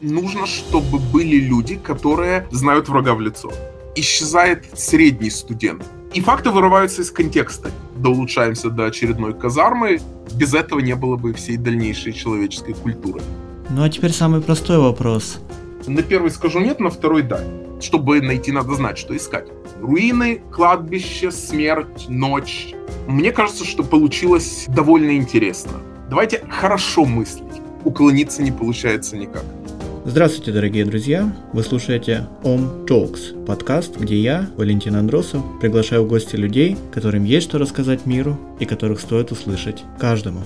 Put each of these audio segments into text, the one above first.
нужно, чтобы были люди, которые знают врага в лицо. Исчезает средний студент. И факты вырываются из контекста. Доулучшаемся до очередной казармы. Без этого не было бы всей дальнейшей человеческой культуры. Ну а теперь самый простой вопрос. На первый скажу нет, на второй да. Чтобы найти, надо знать, что искать. Руины, кладбище, смерть, ночь. Мне кажется, что получилось довольно интересно. Давайте хорошо мыслить. Уклониться не получается никак. Здравствуйте, дорогие друзья! Вы слушаете Om Talks, подкаст, где я, Валентин Андросов, приглашаю в гости людей, которым есть что рассказать миру и которых стоит услышать каждому.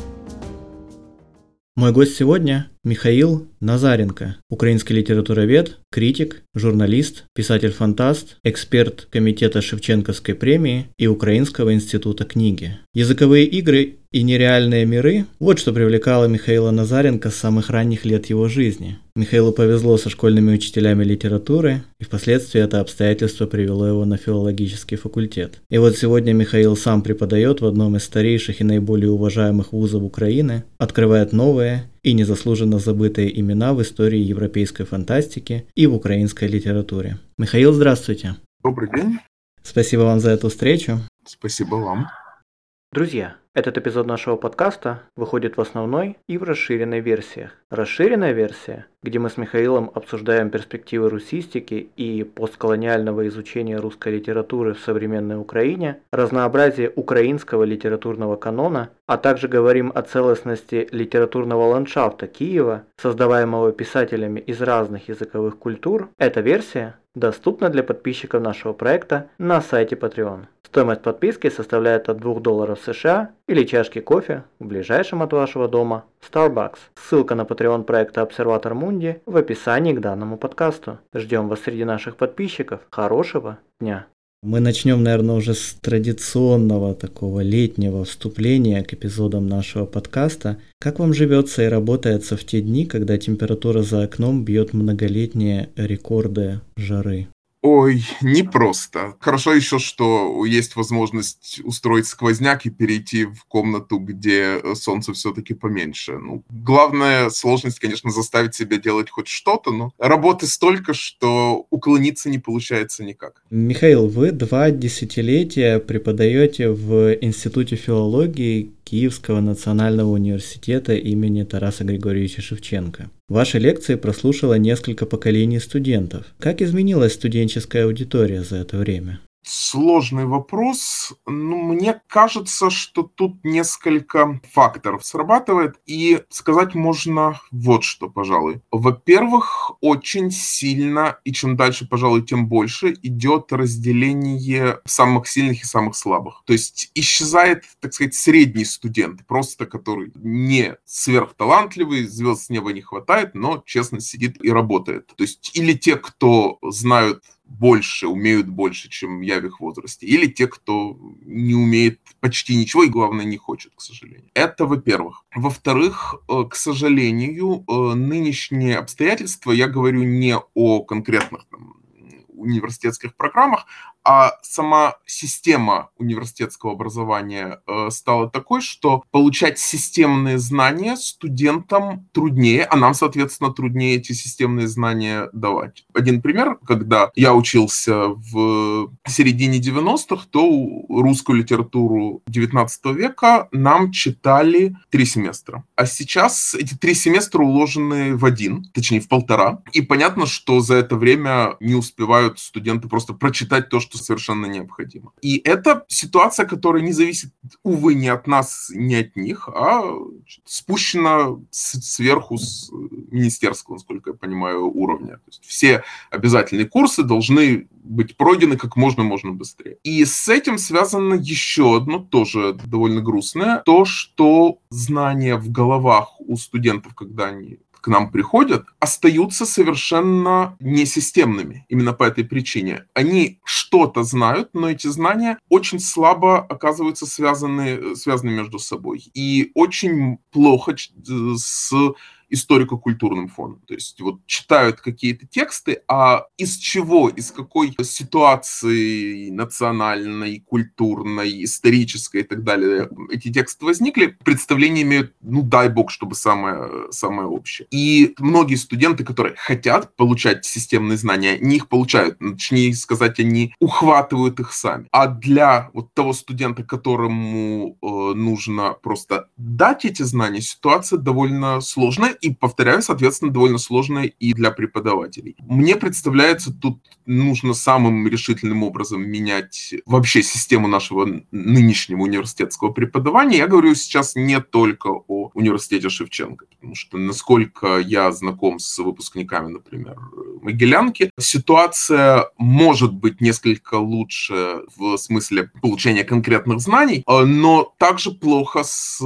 Мой гость сегодня – Михаил Назаренко, украинский литературовед, критик, журналист, писатель-фантаст, эксперт Комитета Шевченковской премии и Украинского института книги. Языковые игры и нереальные миры – вот что привлекало Михаила Назаренко с самых ранних лет его жизни. Михаилу повезло со школьными учителями литературы, и впоследствии это обстоятельство привело его на филологический факультет. И вот сегодня Михаил сам преподает в одном из старейших и наиболее уважаемых вузов Украины, открывает новые и незаслуженно забытые имена в истории европейской фантастики и в украинской литературе. Михаил, здравствуйте. Добрый день. Спасибо вам за эту встречу. Спасибо вам. Друзья, этот эпизод нашего подкаста выходит в основной и в расширенной версиях. Расширенная версия, где мы с Михаилом обсуждаем перспективы русистики и постколониального изучения русской литературы в современной Украине, разнообразие украинского литературного канона, а также говорим о целостности литературного ландшафта Киева, создаваемого писателями из разных языковых культур, эта версия доступна для подписчиков нашего проекта на сайте Patreon. Стоимость подписки составляет от 2 долларов США или чашки кофе в ближайшем от вашего дома Starbucks. Ссылка на Patreon проекта Обсерватор Мунди в описании к данному подкасту. Ждем вас среди наших подписчиков. Хорошего дня! Мы начнем, наверное, уже с традиционного такого летнего вступления к эпизодам нашего подкаста. Как вам живется и работается в те дни, когда температура за окном бьет многолетние рекорды жары? Ой, непросто. Хорошо еще, что есть возможность устроить сквозняк и перейти в комнату, где э, солнце все-таки поменьше. Ну, главная сложность, конечно, заставить себя делать хоть что-то, но работы столько, что уклониться не получается никак. Михаил, вы два десятилетия преподаете в Институте филологии Киевского национального университета имени Тараса Григорьевича Шевченко. Ваши лекции прослушало несколько поколений студентов. Как изменилась студенческая аудитория за это время? Сложный вопрос. Ну, мне кажется, что тут несколько факторов срабатывает. И сказать можно вот что, пожалуй. Во-первых, очень сильно, и чем дальше, пожалуй, тем больше, идет разделение самых сильных и самых слабых. То есть исчезает, так сказать, средний студент, просто который не сверхталантливый, звезд с неба не хватает, но честно сидит и работает. То есть или те, кто знают больше, умеют больше, чем я в их возрасте, или те, кто не умеет почти ничего и, главное, не хочет, к сожалению. Это во-первых. Во-вторых, э, к сожалению, э, нынешние обстоятельства, я говорю не о конкретных там, университетских программах, а сама система университетского образования э, стала такой, что получать системные знания студентам труднее, а нам, соответственно, труднее эти системные знания давать. Один пример, когда я учился в середине 90-х, то русскую литературу 19 века нам читали три семестра. А сейчас эти три семестра уложены в один, точнее в полтора. И понятно, что за это время не успевают студенты просто прочитать то, что что совершенно необходимо. И это ситуация, которая не зависит, увы, ни от нас, ни от них, а спущена сверху с министерского, насколько я понимаю, уровня. То есть все обязательные курсы должны быть пройдены как можно можно быстрее. И с этим связано еще одно, тоже довольно грустное, то, что знания в головах у студентов, когда они к нам приходят, остаются совершенно несистемными. Именно по этой причине. Они что-то знают, но эти знания очень слабо оказываются связаны, связаны между собой. И очень плохо с историко-культурным фоном. То есть вот читают какие-то тексты, а из чего, из какой ситуации национальной, культурной, исторической и так далее эти тексты возникли, представление имеют, ну дай бог, чтобы самое, самое общее. И многие студенты, которые хотят получать системные знания, не их получают, точнее сказать, они ухватывают их сами. А для вот того студента, которому э, нужно просто дать эти знания, ситуация довольно сложная и, повторяю, соответственно, довольно сложная и для преподавателей. Мне представляется, тут нужно самым решительным образом менять вообще систему нашего нынешнего университетского преподавания. Я говорю сейчас не только о университете Шевченко, потому что, насколько я знаком с выпускниками, например, Могилянки, ситуация может быть несколько лучше в смысле получения конкретных знаний, но также плохо с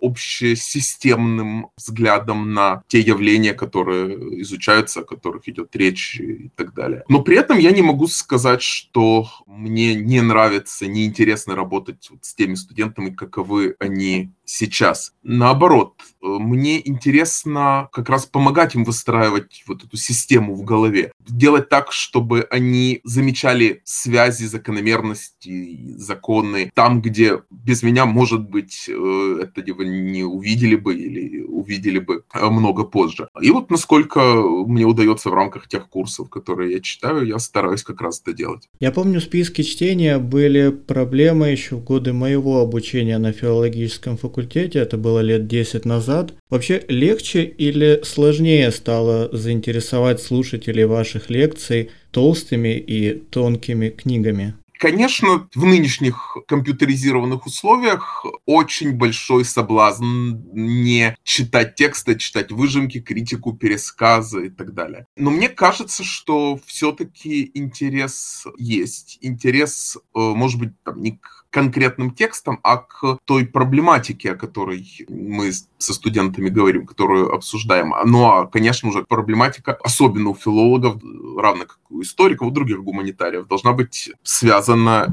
общесистемным взглядом на те явления, которые изучаются, о которых идет речь и так далее. Но при этом я не могу сказать, что мне не нравится, неинтересно работать вот с теми студентами, каковы они сейчас. Наоборот, мне интересно как раз помогать им выстраивать вот эту систему в голове. Делать так, чтобы они замечали связи, закономерности, законы там, где без меня, может быть, э, этого не увидели бы или увидели бы много позже. И вот насколько мне удается в рамках тех курсов, которые я читаю, я стараюсь как раз это делать. Я помню, в списке чтения были проблемы еще в годы моего обучения на филологическом факультете, это было лет 10 назад. Вообще легче или сложнее стало заинтересовать слушателей ваших лекций толстыми и тонкими книгами? Конечно, в нынешних компьютеризированных условиях очень большой соблазн не читать тексты, читать выжимки, критику, пересказы и так далее. Но мне кажется, что все-таки интерес есть. Интерес, э, может быть, там, не к конкретным текстам, а к той проблематике, о которой мы со студентами говорим, которую обсуждаем. Ну, а, конечно же, проблематика, особенно у филологов, равно как у историков, у других гуманитариев, должна быть связана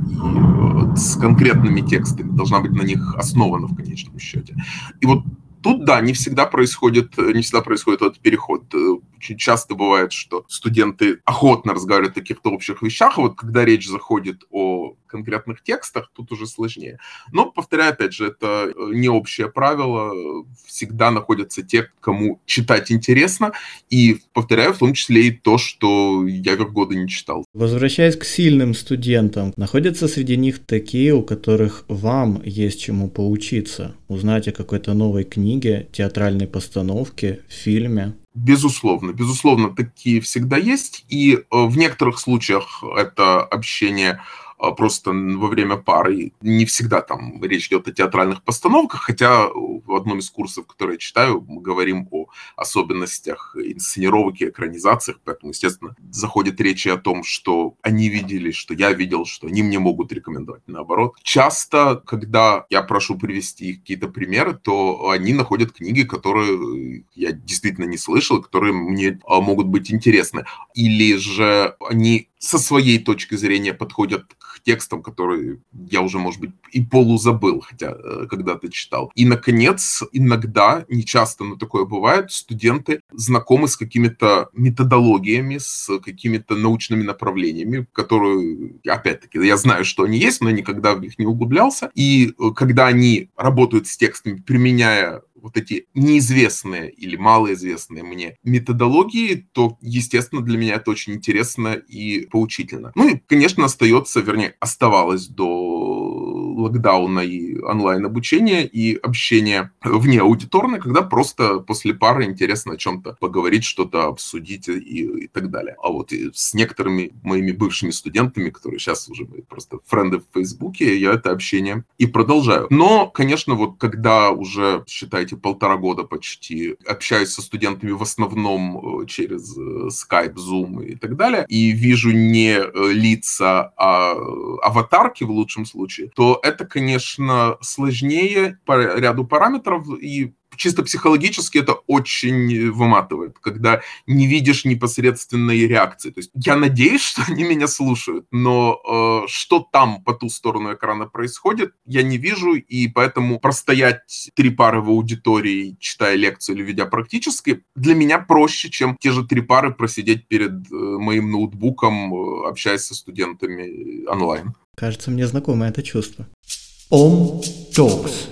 с конкретными текстами, должна быть на них основана в конечном счете. И вот Тут, да, не всегда происходит, не всегда происходит этот переход. Очень часто бывает, что студенты охотно разговаривают о каких-то общих вещах, а вот когда речь заходит о конкретных текстах, тут уже сложнее. Но, повторяю, опять же, это э, не общее правило. Всегда находятся те, кому читать интересно. И, повторяю, в том числе и то, что я в годы не читал. Возвращаясь к сильным студентам, находятся среди них такие, у которых вам есть чему поучиться, узнать о какой-то новой книге, театральной постановке, фильме? Безусловно, безусловно, такие всегда есть. И э, в некоторых случаях это общение а, просто во время пары. Не всегда там речь идет о театральных постановках, хотя в одном из курсов, который я читаю, мы говорим о особенностях инсценировок и экранизациях, поэтому, естественно, заходит речь о том, что они видели, что я видел, что они мне могут рекомендовать. Наоборот, часто, когда я прошу привести какие-то примеры, то они находят книги, которые я действительно не слышал, которые мне а, могут быть интересны. Или же они со своей точки зрения подходят к текстам, которые я уже, может быть, и полузабыл, хотя э, когда-то читал. И, наконец, иногда, не часто, но такое бывает, студенты знакомы с какими-то методологиями, с какими-то научными направлениями, которые, опять-таки, я знаю, что они есть, но никогда в них не углублялся. И э, когда они работают с текстами, применяя вот эти неизвестные или малоизвестные мне методологии, то, естественно, для меня это очень интересно и поучительно. Ну и, конечно, остается, вернее, оставалось до локдауна и онлайн-обучения и общения вне аудиторной, когда просто после пары интересно о чем-то поговорить, что-то обсудить и, и так далее. А вот с некоторыми моими бывшими студентами, которые сейчас уже просто френды в Фейсбуке, я это общение и продолжаю. Но, конечно, вот когда уже, считайте, полтора года почти общаюсь со студентами в основном э, через э, Skype, Zoom и так далее, и вижу не э, лица, а аватарки в лучшем случае, то это, конечно, сложнее по ряду параметров, и чисто психологически это очень выматывает, когда не видишь непосредственной реакции. То есть я надеюсь, что они меня слушают, но э, что там по ту сторону экрана происходит, я не вижу, и поэтому простоять три пары в аудитории, читая лекцию или ведя практически, для меня проще, чем те же три пары просидеть перед э, моим ноутбуком, э, общаясь со студентами онлайн. Кажется, мне знакомо это чувство. Om Talks.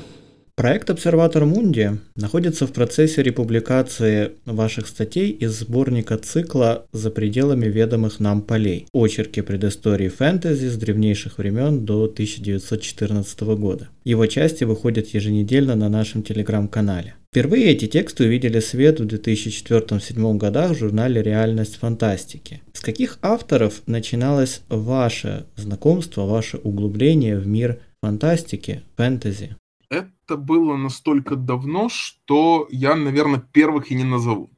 Проект «Обсерватор Мунди» находится в процессе републикации ваших статей из сборника цикла «За пределами ведомых нам полей. Очерки предыстории фэнтези с древнейших времен до 1914 года». Его части выходят еженедельно на нашем телеграм-канале. Впервые эти тексты увидели свет в 2004-2007 годах в журнале «Реальность фантастики». С каких авторов начиналось ваше знакомство, ваше углубление в мир фантастики, фэнтези? это было настолько давно, что я, наверное, первых и не назову.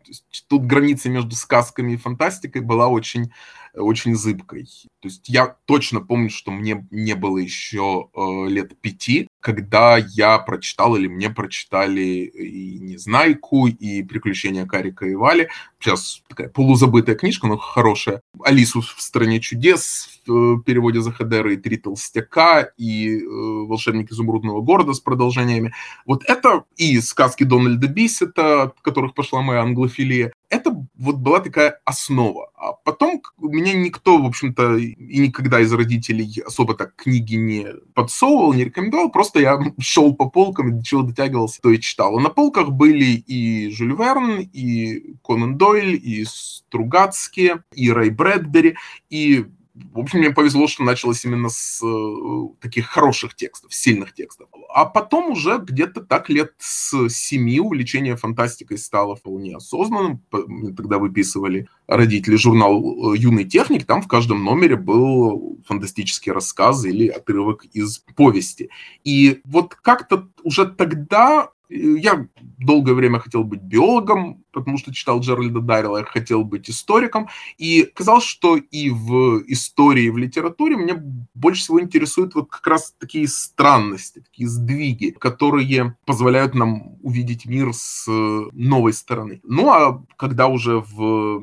Тут граница между сказками и фантастикой была очень, очень зыбкой. То есть я точно помню, что мне не было еще э, лет пяти, когда я прочитал или мне прочитали и «Незнайку», и «Приключения Карика и Вали». Сейчас такая полузабытая книжка, но хорошая. «Алису в стране чудес» в переводе Захадера, и «Три толстяка», и э, «Волшебник изумрудного города» с продолжениями. Вот это и сказки Дональда Биссета, от которых пошла моя англофилия. Это вот была такая основа. А потом меня никто, в общем-то, и никогда из родителей особо так книги не подсовывал, не рекомендовал. Просто я шел по полкам и до чего дотягивался, то и читал. А на полках были и Жюль Верн, и Конан Дойль, и Стругацкие, и Рэй Брэдбери, и в общем, мне повезло, что началось именно с э, таких хороших текстов, сильных текстов. А потом уже где-то так лет с семи увлечение фантастикой стало вполне осознанным. Мы тогда выписывали родители журнал э, «Юный техник», там в каждом номере был фантастический рассказ или отрывок из повести. И вот как-то уже тогда я долгое время хотел быть биологом, потому что читал Джеральда Даррелла, я хотел быть историком, и казалось, что и в истории, и в литературе меня больше всего интересуют вот как раз такие странности, такие сдвиги, которые позволяют нам увидеть мир с новой стороны. Ну а когда уже в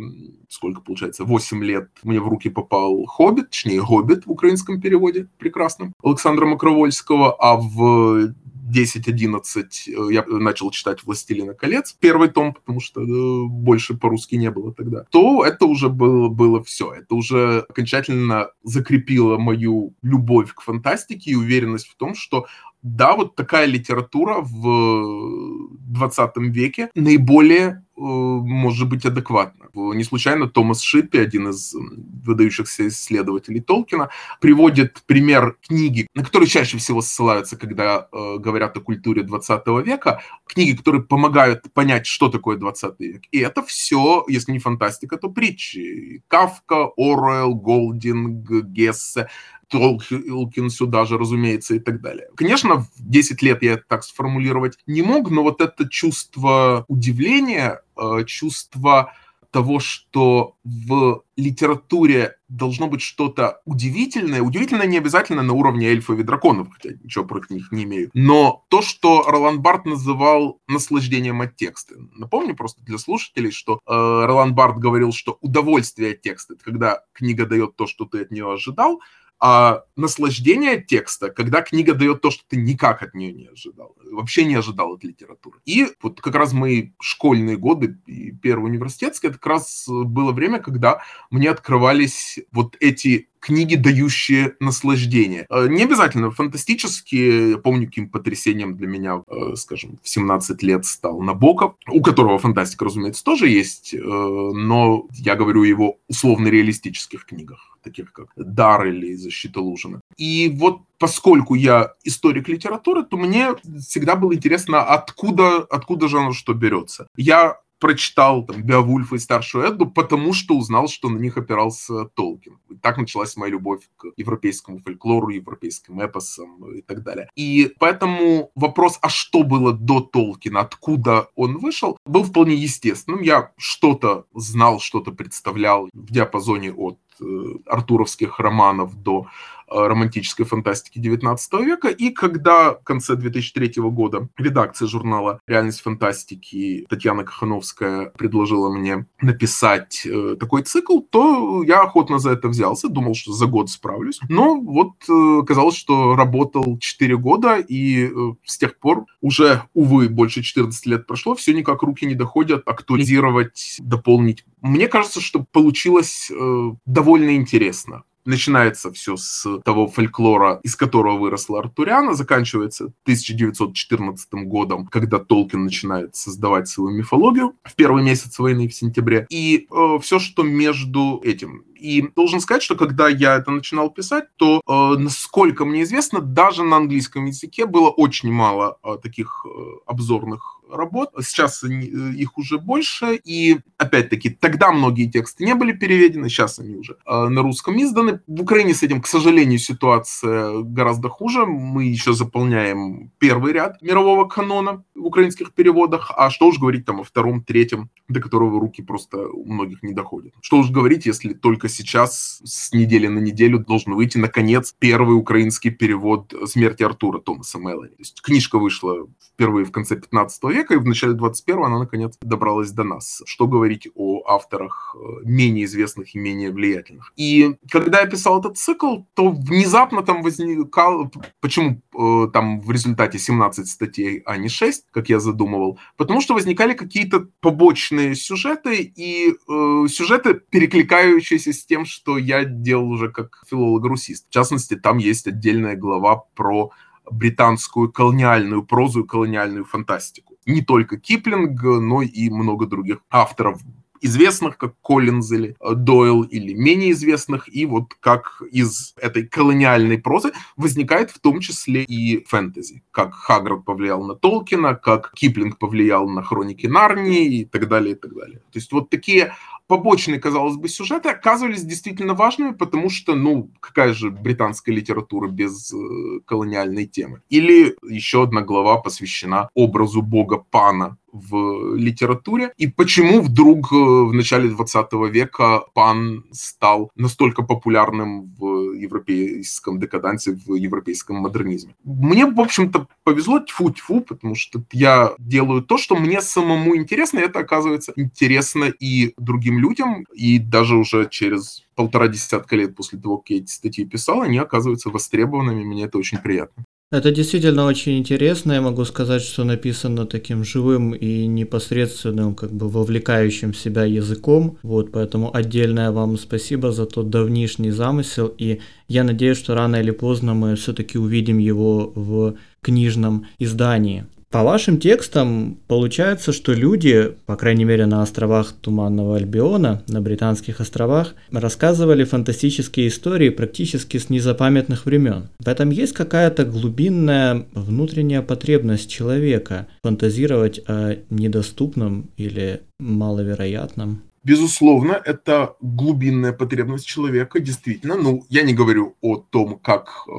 сколько получается, 8 лет мне в руки попал «Хоббит», точнее «Хоббит» в украинском переводе прекрасном Александра Макровольского, а в 10-11 э, я начал читать «Властелина колец», первый том, потому что э, больше по-русски не было тогда, то это уже было, было все. Это уже окончательно закрепило мою любовь к фантастике и уверенность в том, что да, вот такая литература в 20 веке наиболее э, может быть адекватна. Не случайно Томас Шиппи, один из выдающихся исследователей Толкина, приводит пример книги, на которые чаще всего ссылаются, когда э, говорят о культуре 20 века, книги, которые помогают понять, что такое 20 век. И это все, если не фантастика, то притчи. Кавка, Оруэлл, Голдинг, Гессе, Толкин сюда же, разумеется, и так далее. Конечно, в 10 лет я это так сформулировать не мог, но вот это чувство удивления, э, чувство того, что в литературе должно быть что-то удивительное. Удивительное не обязательно на уровне эльфов и драконов, хотя ничего против них не имею. Но то, что Ролан Барт называл наслаждением от текста. Напомню просто для слушателей, что э, Ролан Барт говорил, что удовольствие от текста, это когда книга дает то, что ты от нее ожидал, а наслаждение текста, когда книга дает то, что ты никак от нее не ожидал, вообще не ожидал от литературы. И вот как раз мои школьные годы и первый университетский, это как раз было время, когда мне открывались вот эти книги, дающие наслаждение. Э, не обязательно фантастические. Я помню, каким потрясением для меня, э, скажем, в 17 лет стал Набоков, у которого фантастика, разумеется, тоже есть, э, но я говорю о его условно-реалистических книгах, таких как «Дар» или «Защита Лужина». И вот поскольку я историк литературы, то мне всегда было интересно, откуда, откуда же оно что берется. Я прочитал там, Беовульфа и Старшую Эдду, потому что узнал, что на них опирался Толкин. И так началась моя любовь к европейскому фольклору, европейским эпосам и так далее. И поэтому вопрос, а что было до Толкина, откуда он вышел, был вполне естественным. Я что-то знал, что-то представлял в диапазоне от э, артуровских романов до романтической фантастики 19 века. И когда в конце 2003 года редакция журнала «Реальность фантастики» Татьяна Кахановская предложила мне написать э, такой цикл, то я охотно за это взялся, думал, что за год справлюсь. Но вот э, казалось, что работал 4 года, и э, с тех пор уже, увы, больше 14 лет прошло, все никак руки не доходят актуализировать, дополнить. Мне кажется, что получилось э, довольно интересно. Начинается все с того фольклора, из которого выросла Артуриана, заканчивается 1914 годом, когда Толкин начинает создавать свою мифологию в первый месяц войны в сентябре. И э, все, что между этим и должен сказать, что когда я это начинал писать, то, э, насколько мне известно, даже на английском языке было очень мало э, таких э, обзорных работ. Сейчас э, их уже больше. И, опять-таки, тогда многие тексты не были переведены, сейчас они уже э, на русском изданы. В Украине с этим, к сожалению, ситуация гораздо хуже. Мы еще заполняем первый ряд мирового канона в украинских переводах. А что уж говорить там о втором, третьем, до которого руки просто у многих не доходят. Что уж говорить, если только сейчас с недели на неделю должен выйти, наконец, первый украинский перевод «Смерти Артура» Томаса Меллори. То есть книжка вышла впервые в конце 15 века, и в начале 21-го она, наконец, добралась до нас. Что говорить о авторах э, менее известных и менее влиятельных. И когда я писал этот цикл, то внезапно там возникал... Почему э, там в результате 17 статей, а не 6, как я задумывал? Потому что возникали какие-то побочные сюжеты, и э, сюжеты, перекликающиеся с тем, что я делал уже как филолог-русист. В частности, там есть отдельная глава про британскую колониальную прозу и колониальную фантастику. Не только Киплинг, но и много других авторов известных, как Коллинз или Дойл, или менее известных, и вот как из этой колониальной прозы возникает в том числе и фэнтези. Как Хагрид повлиял на Толкина, как Киплинг повлиял на Хроники Нарнии и так далее, и так далее. То есть вот такие побочные, казалось бы, сюжеты оказывались действительно важными, потому что, ну, какая же британская литература без э, колониальной темы? Или еще одна глава посвящена образу бога Пана в литературе, и почему вдруг э, в начале 20 века Пан стал настолько популярным в европейском декадансе, в европейском модернизме. Мне, в общем-то, повезло тьфу-тьфу, потому что я делаю то, что мне самому интересно, и это оказывается интересно и другим людям, и даже уже через полтора десятка лет после того, как я эти статьи писал, они оказываются востребованными, мне это очень приятно. Это действительно очень интересно. Я могу сказать, что написано таким живым и непосредственным, как бы вовлекающим себя языком. Вот, поэтому отдельное вам спасибо за тот давнишний замысел. И я надеюсь, что рано или поздно мы все-таки увидим его в книжном издании. По вашим текстам получается, что люди, по крайней мере на островах Туманного Альбиона, на Британских островах, рассказывали фантастические истории практически с незапамятных времен. В этом есть какая-то глубинная внутренняя потребность человека фантазировать о недоступном или маловероятном. Безусловно, это глубинная потребность человека, действительно. Ну, я не говорю о том, как э,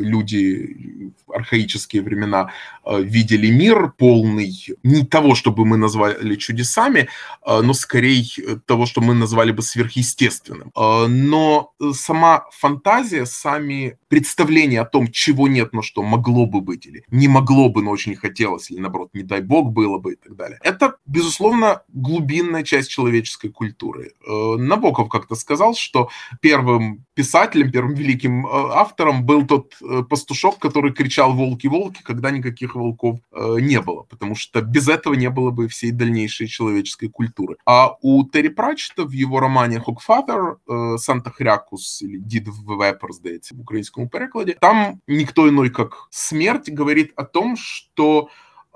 люди в архаические времена э, видели мир полный не того, чтобы мы назвали чудесами, э, но скорее того, что мы назвали бы сверхъестественным. Э, но сама фантазия, сами представления о том, чего нет, но что могло бы быть, или не могло бы, но очень хотелось, или наоборот, не дай бог было бы и так далее. Это, безусловно, глубинная часть человеческой русской культуры. Э, Набоков как-то сказал, что первым писателем, первым великим э, автором был тот э, пастушок, который кричал «волки-волки», когда никаких волков не было, потому что без этого не было бы всей дальнейшей человеческой культуры. А у Терри Пратчета в его романе «Хокфатер» «Санта Хрякус» или «Дід Вепер», здається, в українському перекладе, там никто иной, как смерть, говорит о том, что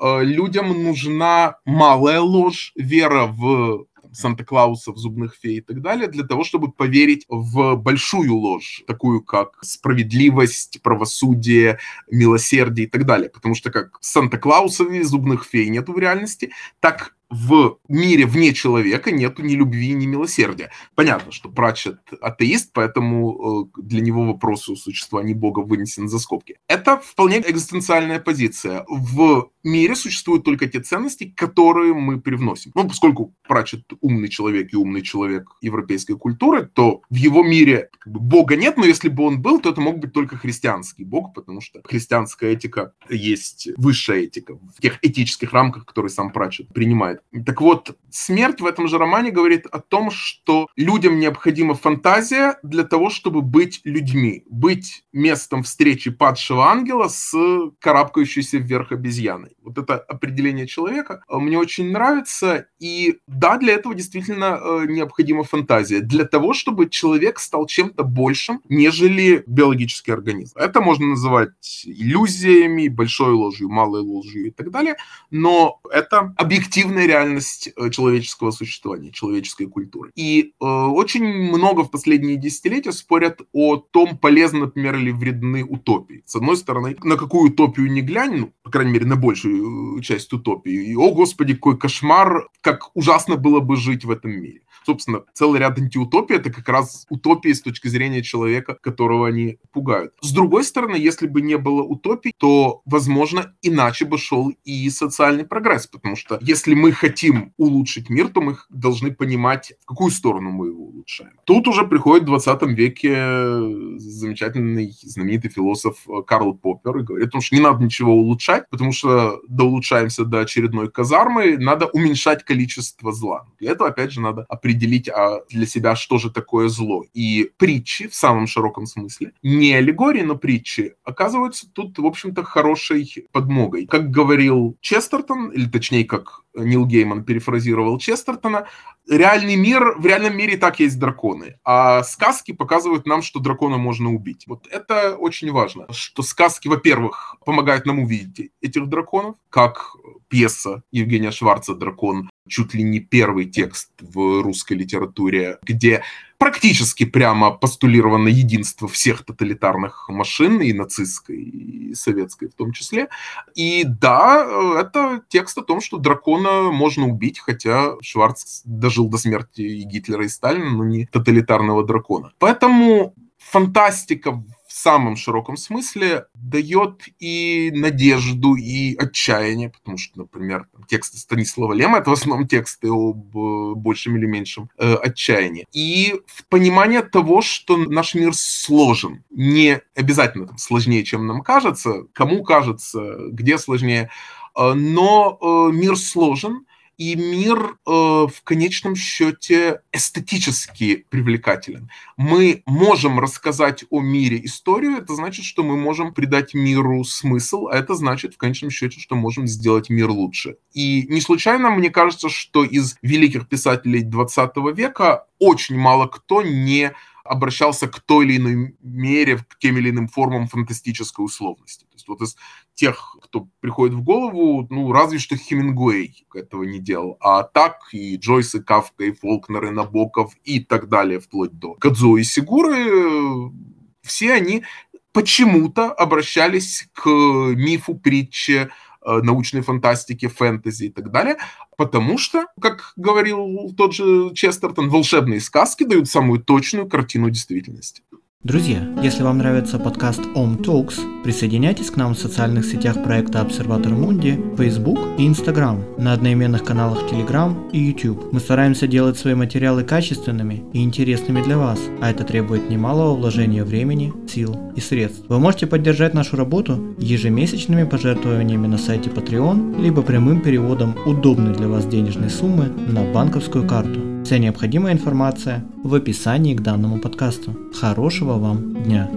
людям нужна малая ложь, вера в Санта-Клауса, в зубных фей и так далее, для того, чтобы поверить в большую ложь, такую как справедливость, правосудие, милосердие и так далее. Потому что как Санта-Клауса и зубных фей нету в реальности, так в мире вне человека нету ни любви, ни милосердия. Понятно, что Пратчет атеист, поэтому э, для него вопрос о существовании Бога вынесен за скобки. Это вполне экзистенциальная позиция. В мире существуют только те ценности, которые мы привносим. Ну, поскольку Пратчет умный человек и умный человек европейской культуры, то в его мире как бы, Бога нет, но если бы он был, то это мог быть только христианский Бог, потому что христианская этика есть высшая этика в тех этических рамках, которые сам Пратчет принимает. Так вот, смерть в этом же романе говорит о том, что людям необходима фантазия для того, чтобы быть людьми, быть местом встречи падшего ангела с карабкающейся вверх обезьяной. Вот это определение человека э, мне очень нравится. И да, для этого действительно э, необходима фантазия. Для того, чтобы человек стал чем-то большим, нежели биологический организм. Это можно называть иллюзиями, большой ложью, малой ложью и так далее. Но это объективная реальность э, человеческого существования, человеческой культуры. И э, очень много в последние десятилетия спорят о том, полезно, например, или вредны утопии. С одной стороны, на какую утопию не глянь, ну, по крайней мере, на большую э, часть утопии, и, о господи, какой кошмар, как ужасно было бы жить в этом мире. Собственно, целый ряд антиутопий — это как раз утопии с точки зрения человека, которого они пугают. С другой стороны, если бы не было утопий, то, возможно, иначе бы шел и социальный прогресс, потому что если мы хотим улучшить мир, то мы должны понимать, в какую сторону мы его улучшаем. Тут уже приходит в 20 веке замечательный, знаменитый философ Карл Поппер и говорит, что не надо ничего улучшать, потому что доулучшаемся до очередной казармы, надо уменьшать количество зла. Для этого, опять же, надо определить а, для себя, что же такое зло. И притчи, в самом широком смысле, не аллегории, но притчи, оказываются тут, в общем-то, хорошей подмогой. Как говорил Честертон, или точнее, как Нил Гейман перефразировал Честертона, реальный мир, в реальном мире так есть драконы, а сказки показывают нам, что дракона можно убить. Вот это очень важно, что сказки, во-первых, помогают нам увидеть этих драконов, как пьеса Евгения Шварца «Дракон», чуть ли не первый текст в русской литературе, где практически прямо постулировано единство всех тоталитарных машин, и нацистской, и советской в том числе. И да, это текст о том, что дракона можно убить, хотя Шварц дожил до смерти и Гитлера, и Сталина, но не тоталитарного дракона. Поэтому фантастика в самом широком смысле дает и надежду, и отчаяние, потому что, например, тексты Станислава Лема — это в основном тексты об э, большем или меньшем э, отчаянии. И понимание того, что наш мир сложен, не обязательно там, сложнее, чем нам кажется, кому кажется, где сложнее, э, но э, мир сложен, и мир э, в конечном счете эстетически привлекателен. Мы можем рассказать о мире историю, это значит, что мы можем придать миру смысл, а это значит в конечном счете, что можем сделать мир лучше. И не случайно мне кажется, что из великих писателей 20 века очень мало кто не обращался к той или иной мере, к тем или иным формам фантастической условности. То есть вот из тех, кто приходит в голову, ну, разве что Хемингуэй этого не делал. А так и Джойс, и Кавка, и Фолкнер, и Набоков, и так далее, вплоть до Кадзо и Сигуры, все они почему-то обращались к мифу, притче, научной фантастике, фэнтези и так далее, потому что, как говорил тот же Честертон, волшебные сказки дают самую точную картину действительности. Друзья, если вам нравится подкаст Om Talks, присоединяйтесь к нам в социальных сетях проекта Обсерватор Мунди, Facebook и Instagram, на одноименных каналах Telegram и YouTube. Мы стараемся делать свои материалы качественными и интересными для вас, а это требует немалого вложения времени, сил и средств. Вы можете поддержать нашу работу ежемесячными пожертвованиями на сайте Patreon, либо прямым переводом удобной для вас денежной суммы на банковскую карту. Вся необходимая информация в описании к данному подкасту. Хорошего вам дня!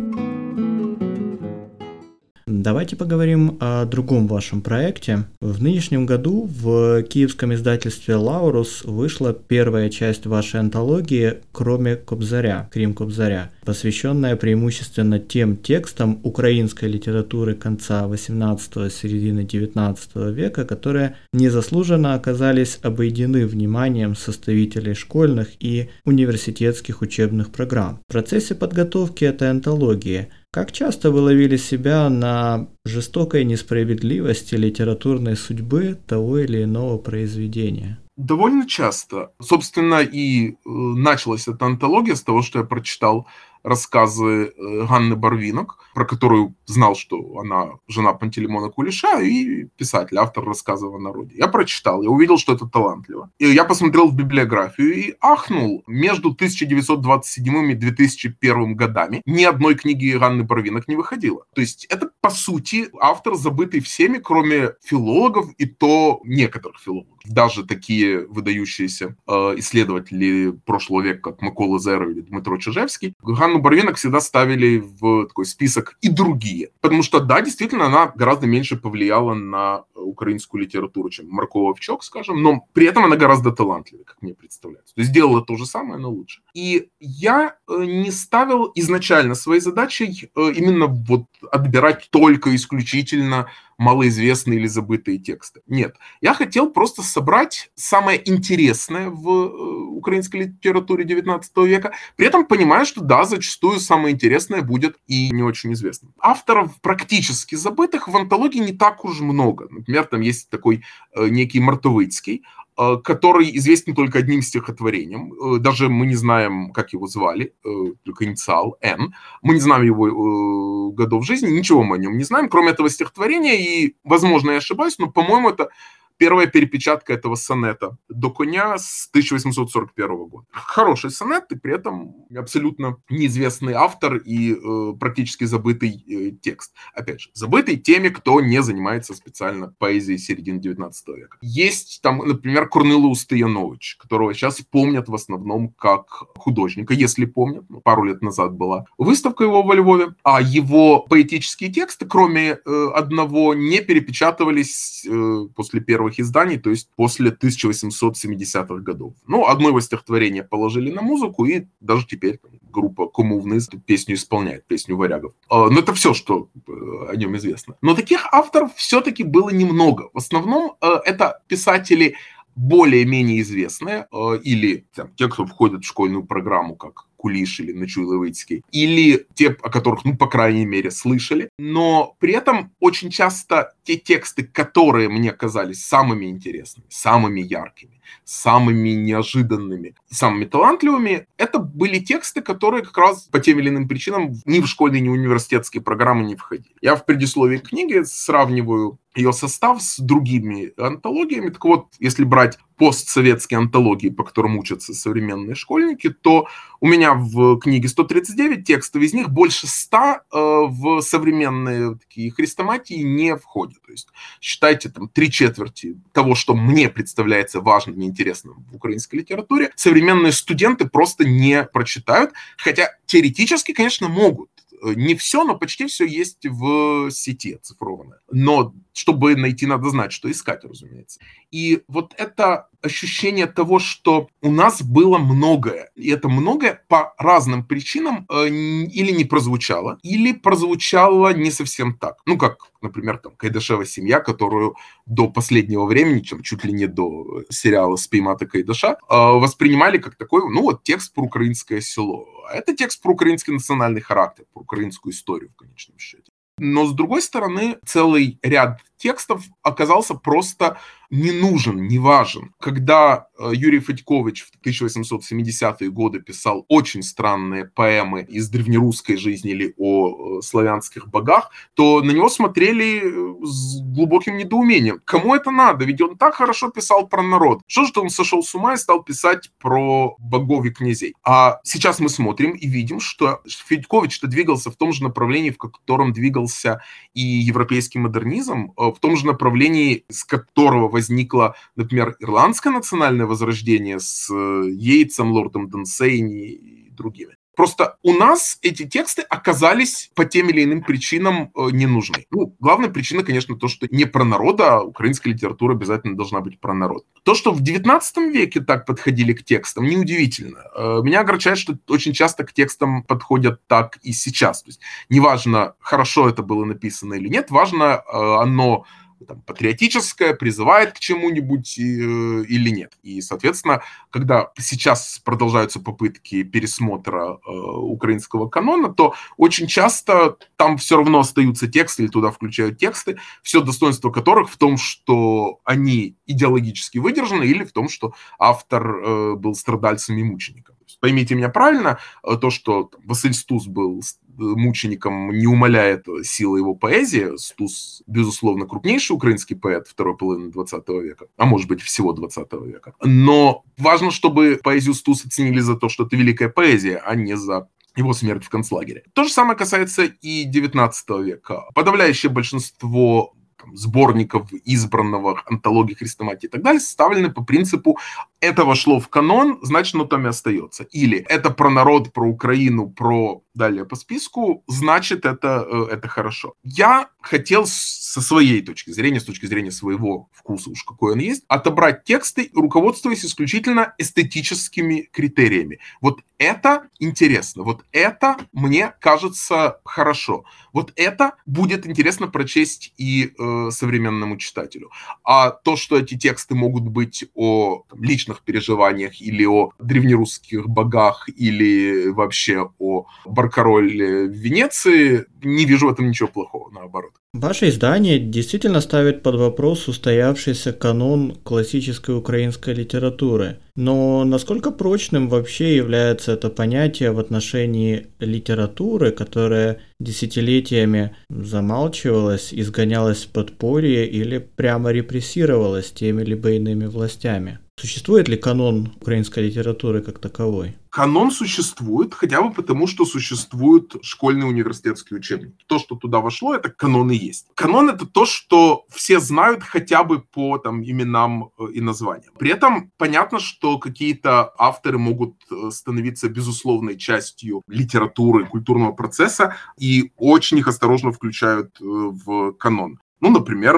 Давайте поговорим о другом вашем проекте. В нынешнем году в киевском издательстве «Лаурус» вышла первая часть вашей антологии «Кроме Кобзаря», «Крим Кобзаря», посвященная преимущественно тем текстам украинской литературы конца 18 середины 19 века, которые незаслуженно оказались обойдены вниманием составителей школьных и университетских учебных программ. В процессе подготовки этой антологии – как часто вы ловили себя на жестокой несправедливости литературной судьбы того или иного произведения? довольно часто. Собственно, и э, началась эта антология с того, что я прочитал рассказы э, Ганны Барвинок, про которую знал, что она жена Пантелеймона Кулеша и писатель, автор рассказов о народе. Я прочитал, я увидел, что это талантливо. И я посмотрел в библиографию и ахнул. Между 1927 и 2001 годами ни одной книги Ганны Барвинок не выходило. То есть это, по сути, автор, забытый всеми, кроме филологов и то некоторых филологов. Даже такие выдающиеся э, исследователи прошлого века, как Микола Зеров или Дмитро Чижевский, Ганну Анну Барвинок всегда ставили в такой список и другие. Потому что, да, действительно, она гораздо меньше повлияла на украинскую литературу, чем Маркова Овчок, скажем, но при этом она гораздо талантливее, как мне представляется. То есть сделала то же самое, но лучше. И я э, не ставил изначально своей задачей э, именно вот отбирать только исключительно малоизвестные или забытые тексты. Нет, я хотел просто собрать самое интересное в э, украинской литературе 19 века, при этом понимая, что да, зачастую самое интересное будет и не очень известным. Авторов практически забытых в антологии не так уж много. Например, там есть такой э, некий Мартовыцкий, э, который известен только одним стихотворением. Э, даже мы не знаем, как его звали, э, только инициал Н. Мы не знаем его годов жизни, ничего мы о нем не знаем, кроме этого стихотворения. И, возможно, я ошибаюсь, но, по-моему, это первая перепечатка этого сонета до коня с 1841 года. Хороший сонет, и при этом абсолютно неизвестный автор и э, практически забытый э, текст. Опять же, забытый теми, кто не занимается специально поэзией середины 19 века. Есть там, например, Корнило Устаянович, которого сейчас помнят в основном как художника, если помнят. Ну, пару лет назад была выставка его во Львове. А его поэтические тексты, кроме э, одного, не перепечатывались э, после первого первых изданий, то есть после 1870-х годов. Ну, одно его стихотворение положили на музыку, и даже теперь там, группа Комувны песню исполняет, песню варягов. А, но это все, что э, о нем известно. Но таких авторов все-таки было немного. В основном э, это писатели более-менее известные, э, или там, те, кто входит в школьную программу, как Кулиш или Ночуй Левицкий, или те, о которых, ну, по крайней мере, слышали. Но при этом очень часто те тексты, которые мне казались самыми интересными, самыми яркими, самыми неожиданными, самыми талантливыми, это были тексты, которые как раз по тем или иным причинам ни в школьные, ни в университетские программы не входили. Я в предисловии книги сравниваю ее состав с другими антологиями. Так вот, если брать постсоветские антологии, по которым учатся современные школьники, то у меня в книге 139 текстов, из них больше 100 э, в современные такие хрестоматии не входят. То есть считайте там три четверти того, что мне представляется важным и интересным в украинской литературе, современные студенты просто не прочитают, хотя теоретически, конечно, могут. Э, не все, но почти все есть в сети оцифрованное. Но чтобы найти, надо знать, что искать, разумеется. И вот это ощущение того, что у нас было многое, и это многое по разным причинам э, или не прозвучало, или прозвучало не совсем так. Ну, как, например, там, Кайдашева семья, которую до последнего времени, чем чуть ли не до сериала «Спеймата Кайдаша», э, воспринимали как такой, ну, вот текст про украинское село. А это текст про украинский национальный характер, про украинскую историю в конечном счете. Но, с другой стороны, целый ряд текстов оказался просто не нужен, не важен. Когда э, Юрий Федькович в 1870-е годы писал очень странные поэмы из древнерусской жизни или о э, славянских богах, то на него смотрели э, с глубоким недоумением. Кому это надо? Ведь он так хорошо писал про народ. Что же он сошел с ума и стал писать про богов и князей? А сейчас мы смотрим и видим, что Федькович-то двигался в том же направлении, в котором двигался и европейский модернизм, в том же направлении, с которого возникло, например, ирландское национальное возрождение с э, Йейтсом, лордом Донсейни и другими. Просто у нас эти тексты оказались по тем или иным причинам э, не нужны. Ну, главная причина, конечно, то, что не про народ, а украинская литература обязательно должна быть про народ. То, что в 19 веке так подходили к текстам, неудивительно. Э, меня огорчает, что очень часто к текстам подходят так и сейчас. То есть неважно, хорошо это было написано или нет, важно, оно там, патриотическое, призывает к чему-нибудь э, или нет. И, соответственно, когда сейчас продолжаются попытки пересмотра э, украинского канона, то очень часто там все равно остаются тексты или туда включают тексты, все достоинство которых в том, что они идеологически выдержаны или в том, что автор э, был страдальцем и мучеником. Поймите меня правильно, э, то, что Василь Стус был мучеником не умаляет силы его поэзии. Стус, безусловно, крупнейший украинский поэт второй половины 20 века, а может быть всего 20 века. Но важно, чтобы поэзию Стуса ценили за то, что это великая поэзия, а не за его смерть в концлагере. То же самое касается и 19 века. Подавляющее большинство сборников избранного, антологии, хрестоматии и так далее, составлены по принципу «это вошло в канон, значит, оно там и остается». Или «это про народ, про Украину, про далее по списку, значит, это, э, это хорошо». Я хотел со своей точки зрения, с точки зрения своего вкуса, уж какой он есть, отобрать тексты, руководствуясь исключительно эстетическими критериями. Вот это интересно, вот это мне кажется хорошо. Вот это будет интересно прочесть и э, современному читателю. А то, что эти тексты могут быть о там, личных переживаниях или о древнерусских богах или вообще о Баркароле в Венеции, не вижу в этом ничего плохого, наоборот. Ваше издание действительно ставит под вопрос устоявшийся канон классической украинской литературы. Но насколько прочным вообще является это понятие в отношении литературы, которая десятилетиями замалчивалась, изгонялась в подполье или прямо репрессировалась теми либо иными властями? Существует ли канон украинской литературы как таковой? Канон существует, хотя бы потому, что существуют школьные университетские учебники. То, что туда вошло, это канон и есть. Канон — это то, что все знают хотя бы по там, именам э, и названиям. При этом понятно, что какие-то авторы могут э, становиться безусловной частью литературы, культурного процесса, и очень их осторожно включают э, в канон. Ну, например,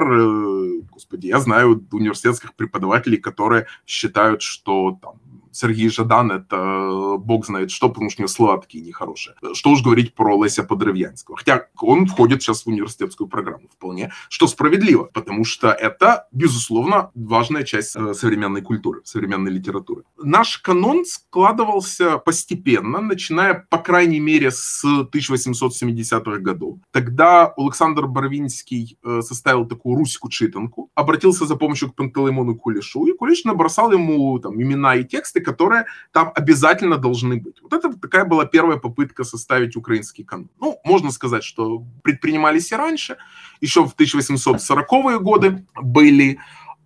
господи, я знаю университетских преподавателей, которые считают, что там Сергей Жадан — это э, бог знает что, потому что у него слова такие нехорошие. Что уж говорить про Леся Подровянского. Хотя он входит сейчас в университетскую программу вполне, что справедливо, потому что это, безусловно, важная часть э, современной культуры, современной литературы. Наш канон складывался постепенно, начиная, по крайней мере, с 1870-х годов. Тогда Александр Барвинский э, составил такую русскую читанку, обратился за помощью к Пантелеймону Кулешу, и Кулеш набросал ему там имена и тексты, которые там обязательно должны быть. Вот это такая была первая попытка составить украинский канон. Ну, можно сказать, что предпринимались и раньше. Еще в 1840-е годы были э,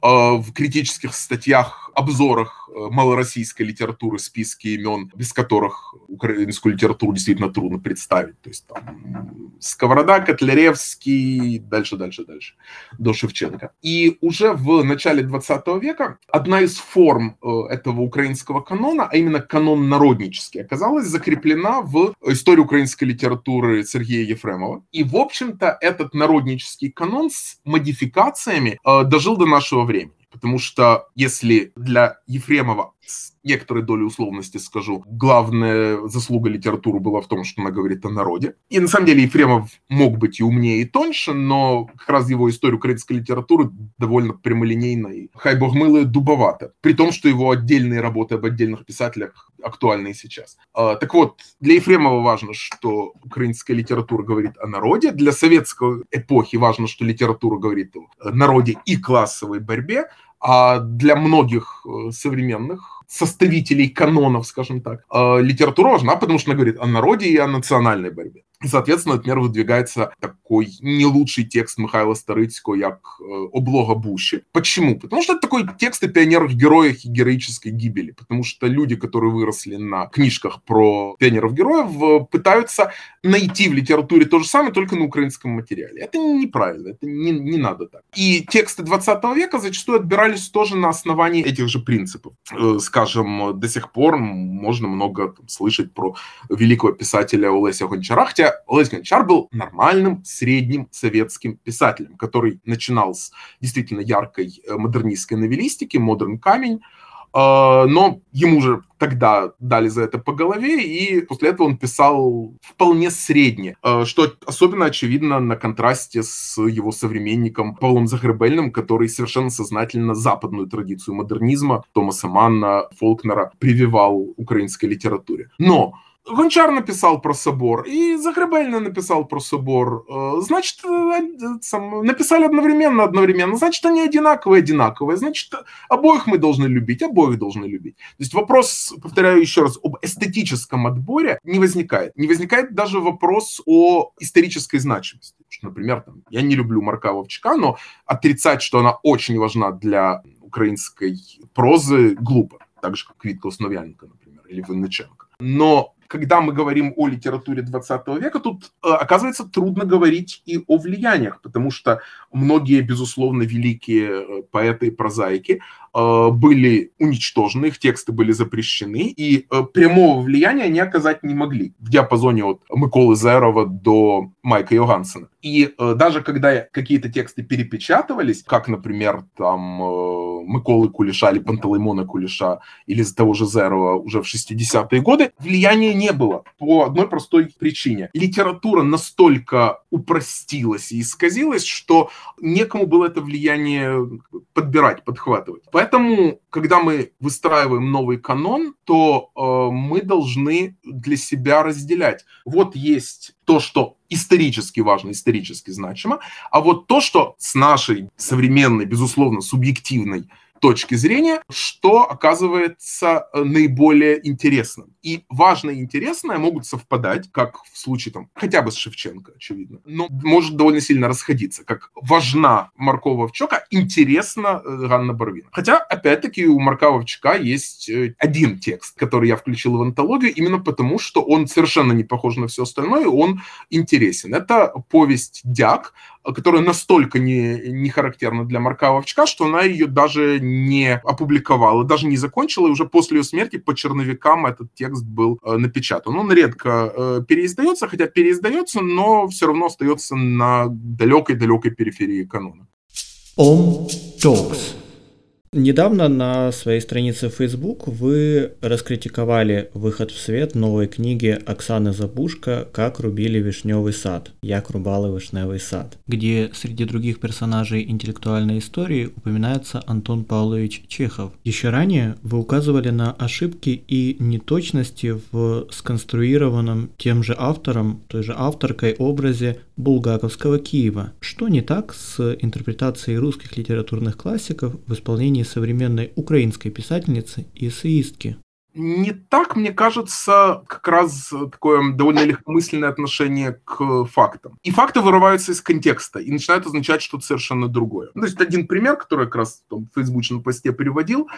в критических статьях, обзорах Э, малороссийской литературы списки имен, без которых украинскую литературу действительно трудно представить. То есть там Сковорода, Котляревский, дальше, дальше, дальше, до Шевченко. И уже в начале 20 века одна из форм э, этого украинского канона, а именно канон народнический, оказалась закреплена в истории украинской литературы Сергея Ефремова. И, в общем-то, этот народнический канон с модификациями э, дожил до нашего времени. Потому что если для Ефремова с некоторой долей условности скажу, главная заслуга литературы была в том, что она говорит о народе. И на самом деле Ефремов мог быть и умнее, и тоньше, но как раз его история украинской литературы довольно прямолинейна и хай бог милый дубовато. При том, что его отдельные работы об отдельных писателях актуальны и сейчас. А, так вот, для Ефремова важно, что украинская литература говорит о народе. Для советской эпохи важно, что литература говорит о народе и классовой борьбе. А для многих э, современных составителей канонов, скажем так, э, литература важна, потому что она говорит о народе и о национальной борьбе. И, соответственно, например, выдвигается такой не лучший текст Михайла Старыцкого, як э, «Облога Буши». Почему? Потому что это такой текст о пионерах-героях и героической гибели. Потому что люди, которые выросли на книжках про пионеров-героев, э, пытаются найти в литературе то же самое, только на украинском материале. Это неправильно, это не, не надо так. И тексты 20 века зачастую отбирались тоже на основании этих же принципов. Э, скажем, до сих пор можно много там, слышать про великого писателя Олеся Гончара, Олесь Гончар был нормальным средним советским писателем, который начинал с действительно яркой э, модернистской новеллистики, «Модерн камень», э, но ему же тогда дали за это по голове, и после этого он писал вполне средне, э, что особенно очевидно на контрасте с его современником Павлом Захарбельным, который совершенно сознательно западную традицию модернизма Томаса Манна, Фолкнера прививал украинской литературе. Но Гончар написал про собор, и Загребельный написал про собор. Э, значит, э, сам, написали одновременно, одновременно. Значит, они одинаковые, одинаковые. Значит, обоих мы должны любить, обоих должны любить. То есть вопрос, повторяю еще раз, об эстетическом отборе не возникает. Не возникает даже вопрос о исторической значимости. Например, там, я не люблю Марка Вовчика, но отрицать, что она очень важна для украинской прозы, глупо. Так же, как Витка Основьяненко, например, или Винниченко. Но когда мы говорим о литературе 20 века, тут, э, оказывается, трудно говорить и о влияниях, потому что многие, безусловно, великие э, поэты и прозаики э, были уничтожены, их тексты были запрещены, и прямого влияния они оказать не могли в диапазоне от Миколы Зерова до Майка Йогансена. И даже когда какие-то тексты перепечатывались, как, например, там Миколы Кулиша или Пантелеймона Кулиша или из того же Зерова уже в 60-е годы, влияние не было по одной простой причине. Литература настолько упростилась и исказилась, что некому было это влияние подбирать, подхватывать. Поэтому, когда мы выстраиваем новый канон, то э, мы должны для себя разделять. Вот есть то, что исторически важно, исторически значимо, а вот то, что с нашей современной, безусловно, субъективной точки зрения, что оказывается э, наиболее интересным. И важное и интересное могут совпадать, как в случае там хотя бы с Шевченко, очевидно, но может довольно сильно расходиться, как важна Марко Вовчока, интересна э, Ганна Барвина. Хотя, опять-таки, у Марка Вовчака есть э, один текст, который я включил в антологию, именно потому, что он совершенно не похож на все остальное, он интересен. Это повесть «Дяк», которая настолько не, не характерна для Марка Вовчка, что она ее даже не опубликовала, даже не закончила, и уже после ее смерти по черновикам этот текст был э, напечатан. Он редко э, переиздается, хотя переиздается, но все равно остается на далекой-далекой периферии канона. Om Talks. Недавно на своей странице Facebook вы раскритиковали выход в свет новой книги Оксаны Забушка «Как рубили вишневый сад. Як рубали вишневый сад», где среди других персонажей интеллектуальной истории упоминается Антон Павлович Чехов. Еще ранее вы указывали на ошибки и неточности в сконструированном тем же автором, той же авторкой образе булгаковского Киева. Что не так с интерпретацией русских литературных классиков в исполнении современной украинской писательницы и эссеистки? Не так, мне кажется, как раз такое довольно легкомысленное отношение к фактам. И факты вырываются из контекста и начинают означать что-то совершенно другое. Ну, то есть один пример, который как раз в фейсбучном посте переводил.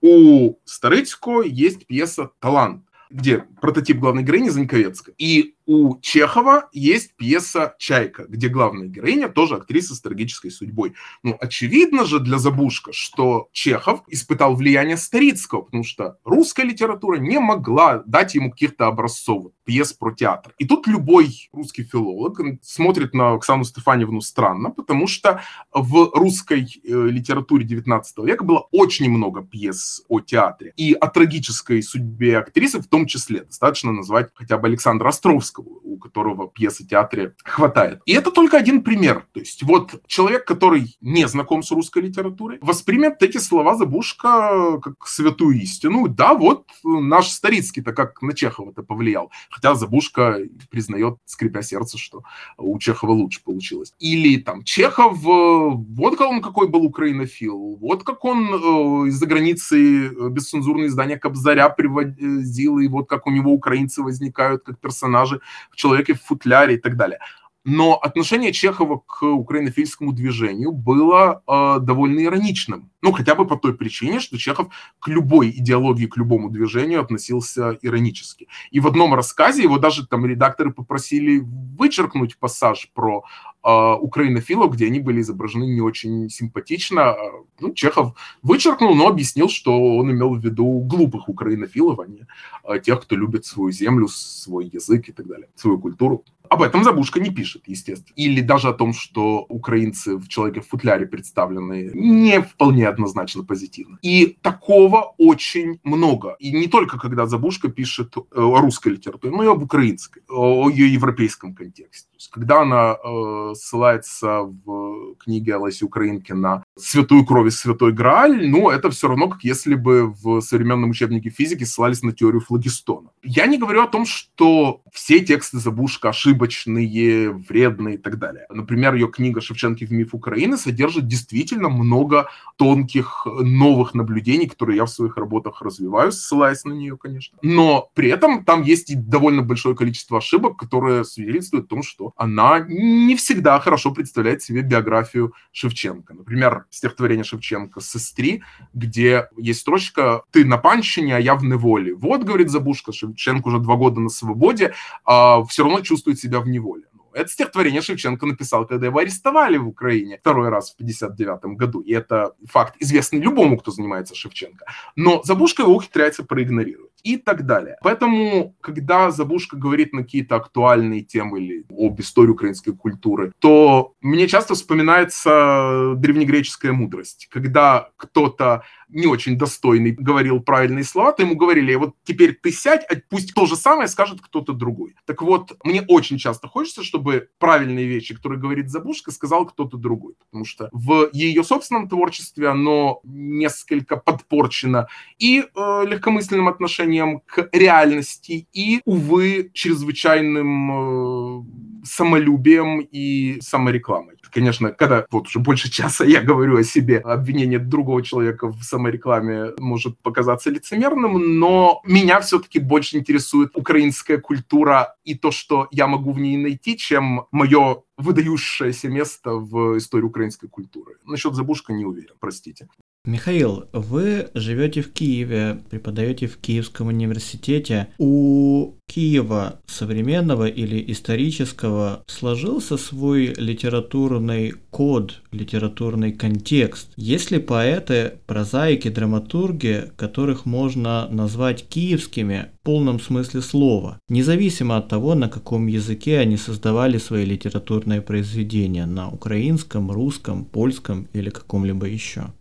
У Старыцко есть пьеса «Талант», где прототип главной героини Заньковецкая. И у Чехова есть пьеса «Чайка», где главная героиня тоже актриса с трагической судьбой. Ну, очевидно же для Забушка, что Чехов испытал влияние Старицкого, потому что русская литература не могла дать ему каких-то образцов пьес про театр. И тут любой русский филолог смотрит на Оксану Стефаневну странно, потому что в русской э, литературе 19 века было очень много пьес о театре. И о трагической судьбе актрисы в том числе. Достаточно назвать хотя бы Александра Островского, Достоевского, у которого пьесы театре хватает. И это только один пример. То есть вот человек, который не знаком с русской литературой, воспримет эти слова Забушка как святую истину. Да, вот наш Старицкий-то как на Чехова-то повлиял. Хотя Забушка признает, скрипя сердце, что у Чехова лучше получилось. Или там Чехов, вот как он какой был украинофил, вот как он э, из-за границы э, бесцензурные издания Кобзаря приводил, и вот как у него украинцы возникают как персонажи человеке в футляре и так далее. Но отношение Чехова к украинофильскому движению было э, довольно ироничным. Ну, хотя бы по той причине, что Чехов к любой идеологии, к любому движению относился иронически. И в одном рассказе его даже там редакторы попросили вычеркнуть пассаж про э, украинофилов, где они были изображены не очень симпатично. Ну, Чехов вычеркнул, но объяснил, что он имел в виду глупых украинофилов, а не э, тех, кто любит свою землю, свой язык и так далее, свою культуру. Об этом Забушка не пишет, естественно. Или даже о том, что украинцы в «Человеке в футляре» представлены не вполне однозначно позитивно. И такого очень много. И не только когда Забушка пишет о русской литературе, но и об украинской, о ее европейском контексте. То есть, когда она э, ссылается в книге Олеси Украинки на святую кровь и святой Грааль, ну, это все равно, как если бы в современном учебнике физики ссылались на теорию флагистона. Я не говорю о том, что все тексты Забушка ошибочные, вредные и так далее. Например, ее книга «Шевченки в миф Украины» содержит действительно много тонких новых наблюдений, которые я в своих работах развиваю, ссылаясь на нее, конечно. Но при этом там есть и довольно большое количество ошибок, которые свидетельствуют о том, что она не всегда хорошо представляет себе биографию Шевченко. Например, стихотворение Шевченко «Сестри», где есть строчка «Ты на панщине, а я в неволе». Вот, говорит Забушка, Шевченко уже два года на свободе, а все равно чувствует себя в неволе. Это стихотворение Шевченко написал, когда его арестовали в Украине второй раз в 59 году. И это факт известный любому, кто занимается Шевченко. Но Забушка его ухитряется проигнорировать и так далее. Поэтому, когда Забушка говорит на какие-то актуальные темы или об истории украинской культуры, то мне часто вспоминается древнегреческая мудрость, когда кто-то не очень достойный говорил правильные слова, то ему говорили, вот теперь ты сядь, а пусть то же самое скажет кто-то другой. Так вот, мне очень часто хочется, чтобы правильные вещи, которые говорит Забушка, сказал кто-то другой, потому что в ее собственном творчестве оно несколько подпорчено и э, легкомысленным отношением к реальности, и, увы, чрезвычайным э, самолюбием и саморекламой. Конечно, когда вот уже больше часа я говорю о себе, обвинение другого человека в саморекламе может показаться лицемерным, но меня все-таки больше интересует украинская культура и то, что я могу в ней найти, чем мое выдающееся место в истории украинской культуры. Насчет Забушка не уверен, простите. Михаил, вы живете в Киеве, преподаете в Киевском университете. У Киева современного или исторического сложился свой литературный код, литературный контекст? Есть ли поэты, прозаики, драматурги, которых можно назвать киевскими в полном смысле слова, независимо от того, на каком языке они создавали свои литературные произведения, на украинском, русском, польском или каком-либо еще?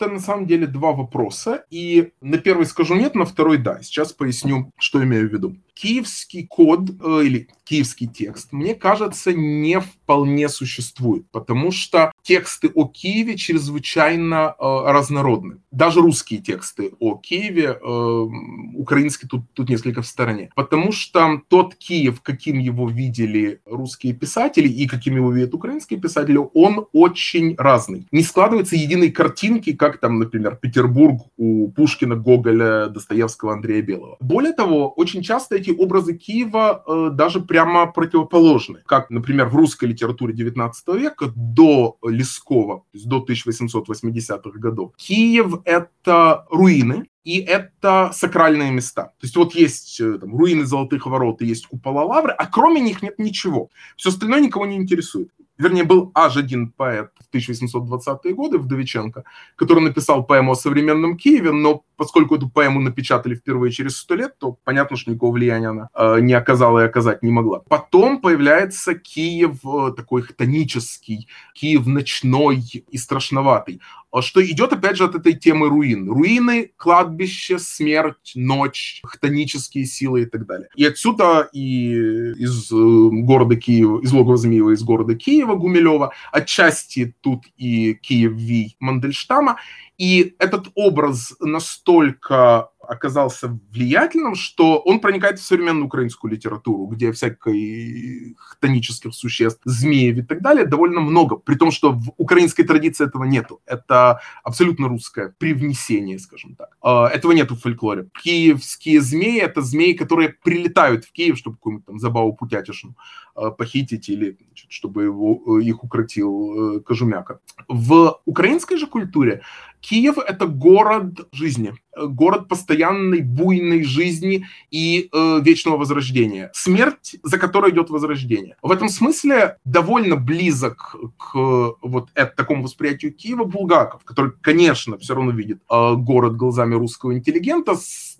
Это на самом деле два вопроса. И на первый скажу нет, на второй да. Сейчас поясню, что имею в виду киевский код э, или киевский текст, мне кажется, не вполне существует, потому что тексты о Киеве чрезвычайно э, разнородны. Даже русские тексты о Киеве, э, украинский тут, тут несколько в стороне. Потому что тот Киев, каким его видели русские писатели и каким его видят украинские писатели, он очень разный. Не складывается единой картинки, как там, например, Петербург у Пушкина, Гоголя, Достоевского, Андрея Белого. Более того, очень часто эти образы Киева э, даже прямо противоположны. Как, например, в русской литературе 19 века до Лескова, то есть до 1880-х годов, Киев — это руины, и это сакральные места. То есть вот есть э, там, руины Золотых Ворот и есть купола Лавры, а кроме них нет ничего. Все остальное никого не интересует вернее, был аж один поэт в 1820-е годы, Вдовиченко, который написал поэму о современном Киеве, но поскольку эту поэму напечатали впервые через сто лет, то понятно, что никакого влияния она э, не оказала и оказать не могла. Потом появляется Киев э, такой хтонический, Киев ночной и страшноватый. А что идет, опять же, от этой темы руин. Руины, кладбище, смерть, ночь, хтонические силы и так далее. И отсюда и из э, города Киева, из логова Змеева, из города Киева, Гумилева, отчасти тут и Киев Ви Мандельштама, и этот образ настолько оказался влиятельным, что он проникает в современную украинскую литературу, где всякой хтонических существ, змеев и так далее довольно много. При том, что в украинской традиции этого нету. Это абсолютно русское привнесение, скажем так. А, этого нету в фольклоре. Киевские змеи — это змеи, которые прилетают в Киев, чтобы какую-нибудь там забаву путятишну а, похитить или чтобы его, их укротил э, Кожумяка. В украинской же культуре Киев — это город жизни, город постоянной буйной жизни и э, вечного возрождения. Смерть, за которой идет возрождение. В этом смысле довольно близок к вот это, такому восприятию Киева Булгаков, который, конечно, все равно видит э, город глазами русского интеллигента с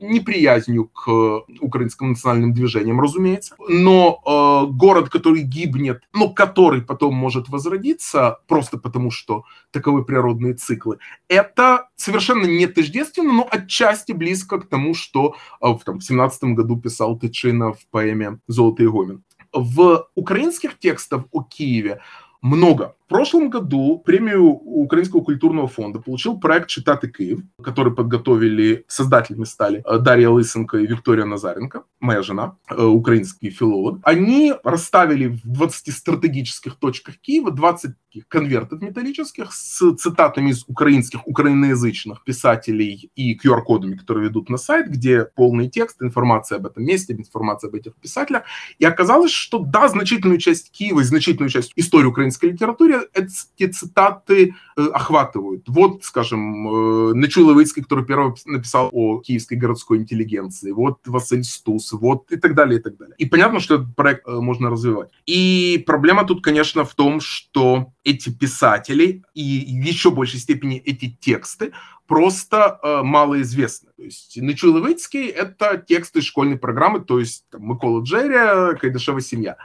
неприязнью к украинским национальным движениям, разумеется. Но э, город, который гибнет, но который потом может возродиться, просто потому что таковы природные циклы, это совершенно не тождественно, но отчасти близко к тому, что э, в, там, в 17 году писал Тычина в поэме «Золотый гомин». В украинских текстах о Киеве много. В прошлом году премию Украинского культурного фонда получил проект «Читаты Киев», который подготовили, создателями стали э, Дарья Лысенко и Виктория Назаренко, моя жена, э, украинский филолог. Они расставили в 20 стратегических точках Киева 20 конвертов металлических с цитатами из украинских, украиноязычных писателей и QR-кодами, которые ведут на сайт, где полный текст, информация об этом месте, информация об этих писателях. И оказалось, что да, значительную часть Киева и значительную часть истории украинской литературы эти цитаты э, охватывают. Вот, скажем, э, Нечуй Левицкий, который первый написал о киевской городской интеллигенции, вот Василь Стус, вот и так далее, и так далее. И понятно, что этот проект э, можно развивать. И проблема тут, конечно, в том, что эти писатели и в еще большей степени эти тексты просто э, малоизвестны. То есть Нечуй Левицкий — это тексты школьной программы, то есть там, Микола Джерри, Кайдашева семья.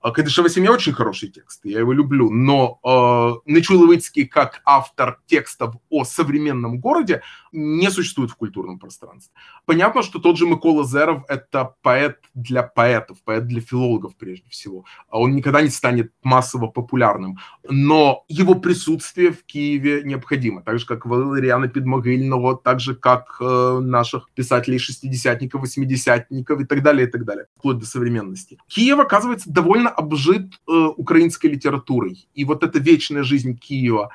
А Кадышева семья очень хороший текст, я его люблю, но э, Нечуй как автор текстов о современном городе не существует в культурном пространстве. Понятно, что тот же Микола Зеров – это поэт для поэтов, поэт для филологов прежде всего. А он никогда не станет массово популярным, но его присутствие в Киеве необходимо, так же, как Валериана Педмогильного, так же, как э, наших писателей-шестидесятников, восьмидесятников и так далее, и так далее, вплоть до современности. Киев, оказывается, довольно обжит э, украинской литературой. И вот эта вечная жизнь Киева,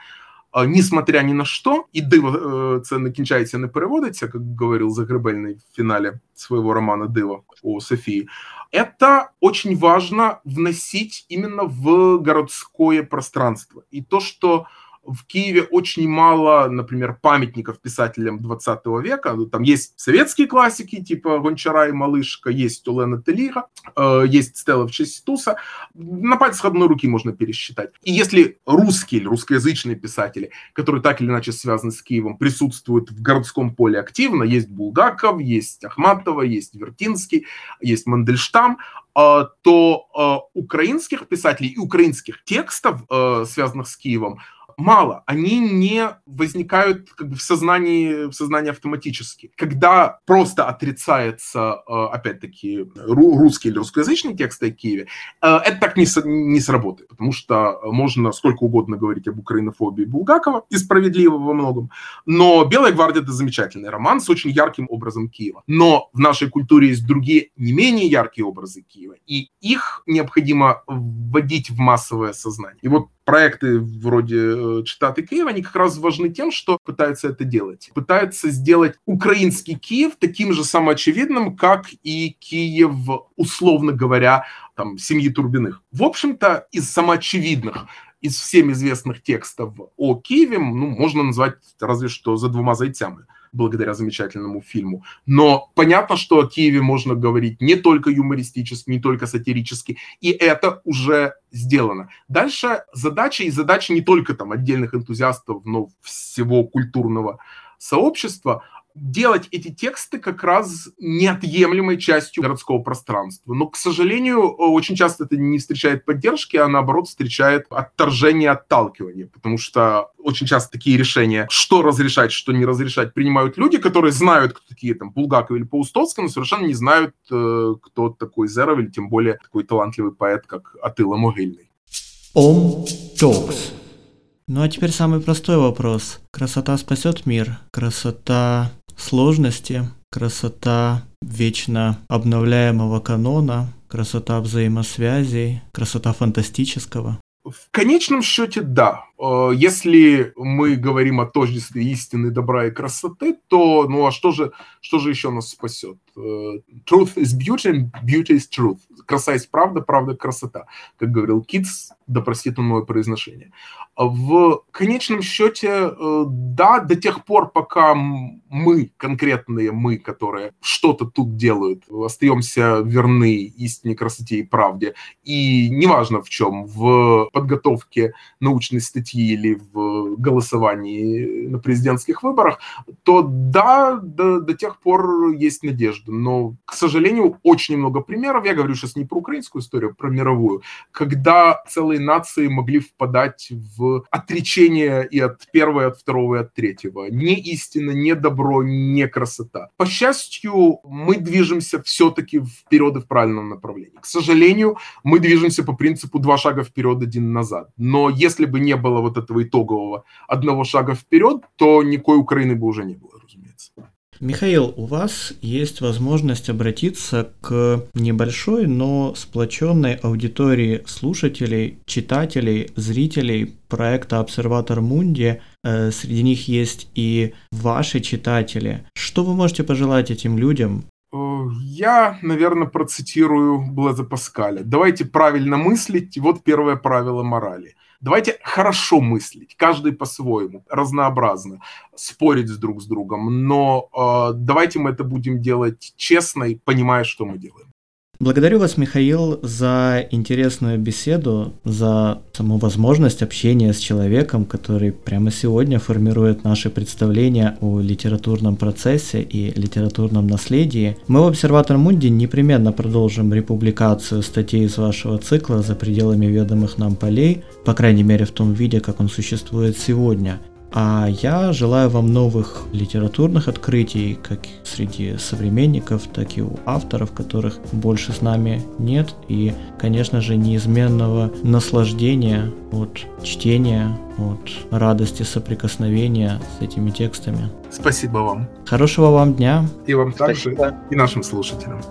э, несмотря ни на что, і диво э, це не кінчається, не переводиться, как говорил Загребельный в финале своего романа «Диво» о Софии, это очень важно вносить именно в городское пространство. И то, что в Киеве очень мало, например, памятников писателям 20 века. Ну, там есть советские классики, типа Гончара и Малышка, есть Олена Телига, э, есть Стелла в честь Туса. На пальцах одной руки можно пересчитать. И если русские или русскоязычные писатели, которые так или иначе связаны с Киевом, присутствуют в городском поле активно, есть Булгаков, есть Ахматова, есть Вертинский, есть Мандельштам, э, то э, украинских писателей и украинских текстов, связанных с Киевом, мало, они не возникают как бы в сознании, в сознании автоматически. Когда просто отрицается, э, опять-таки, русский или русскоязычный текст о Киеве, э, это так не, не сработает, потому что можно сколько угодно говорить об украинофобии Булгакова, и справедливо во многом, но «Белая гвардия» — это замечательный роман с очень ярким образом Киева. Но в нашей культуре есть другие не менее яркие образы Киева, и их необходимо вводить в массовое сознание. И вот проекты вроде э, Читаты Киева, они как раз важны тем, что пытаются это делать. Пытаются сделать украинский Киев таким же самоочевидным, как и Киев, условно говоря, там, семьи Турбиных. В общем-то, из самоочевидных из всем известных текстов о Киеве, ну, можно назвать разве что за двумя зайцами благодаря замечательному фильму. Но понятно, что о Киеве можно говорить не только юмористически, не только сатирически, и это уже сделано. Дальше задача, и задача не только там отдельных энтузиастов, но всего культурного сообщества, делать эти тексты как раз неотъемлемой частью городского пространства. Но, к сожалению, очень часто это не встречает поддержки, а наоборот встречает отторжение, отталкивание, потому что очень часто такие решения, что разрешать, что не разрешать, принимают люди, которые знают, кто такие там Булгаков или Паустовский, но совершенно не знают, э, кто такой Зеров, или тем более такой талантливый поэт, как Атыла Могильный. Ом Токс. Ну а теперь самый простой вопрос. Красота спасет мир? Красота сложности, красота вечно обновляемого канона, красота взаимосвязей, красота фантастического. В конечном счете, да. Э, если мы говорим о тождестве истины, добра и красоты, то ну а что же, что же еще нас спасет? Э, truth is beauty and beauty is truth. Краса есть правда, правда красота. Как говорил Китс, да простит он мое произношение. В конечном счете, э, да, до тех пор, пока мы, конкретные мы, которые что-то тут делают, остаемся верны истине, красоте и правде, и неважно в чем, в подготовке научной статьи или в голосовании на президентских выборах, то да, до, до тех пор есть надежда. Но, к сожалению, очень много примеров, я говорю сейчас не про украинскую историю, а про мировую, когда целые нации могли впадать в отречение и от первого, и от второго, и от третьего. Не истина, не добро, не красота. По счастью, мы движемся все-таки вперед и в правильном направлении. К сожалению, мы движемся по принципу два шага вперед, один назад. Но если бы не было вот этого итогового одного шага вперед, то никакой Украины бы уже не было, разумеется. Михаил, у вас есть возможность обратиться к небольшой, но сплоченной аудитории слушателей, читателей, зрителей проекта «Обсерватор Мунди». Э, среди них есть и ваши читатели. Что вы можете пожелать этим людям? Э, я, наверное, процитирую Блаза Паскаля. Давайте правильно мыслить. Вот первое правило морали – Давайте хорошо мыслить, каждый по-своему, разнообразно, спорить друг с другом, но э, давайте мы это будем делать честно и понимая, что мы делаем. Благодарю вас, Михаил, за интересную беседу, за саму возможность общения с человеком, который прямо сегодня формирует наши представления о литературном процессе и литературном наследии. Мы в Обсерватор Мунди непременно продолжим републикацию статей из вашего цикла за пределами ведомых нам полей, по крайней мере в том виде, как он существует сегодня. А я желаю вам новых литературных открытий, как среди современников, так и у авторов, которых больше с нами нет. И, конечно же, неизменного наслаждения от чтения, от радости соприкосновения с этими текстами. Спасибо вам. Хорошего вам дня. И вам также, и нашим слушателям.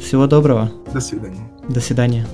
Всего доброго. До свидания. До свидания.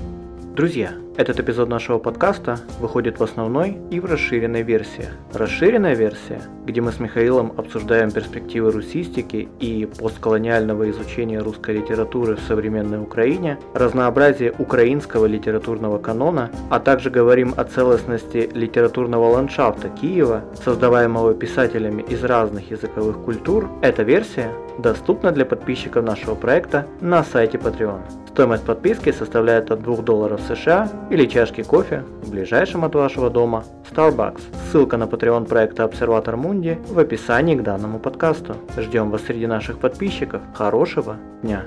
Друзья, этот эпизод нашего подкаста выходит в основной и в расширенной версии. Расширенная версия, где мы с Михаилом обсуждаем перспективы русистики и постколониального изучения русской литературы в современной Украине, разнообразие украинского литературного канона, а также говорим о целостности литературного ландшафта Киева, создаваемого писателями из разных языковых культур, эта версия доступна для подписчиков нашего проекта на сайте Patreon. Стоимость подписки составляет от 2 долларов США или чашки кофе в ближайшем от вашего дома Starbucks. Ссылка на Patreon проекта Обсерватор Мунди в описании к данному подкасту. Ждем вас среди наших подписчиков. Хорошего дня!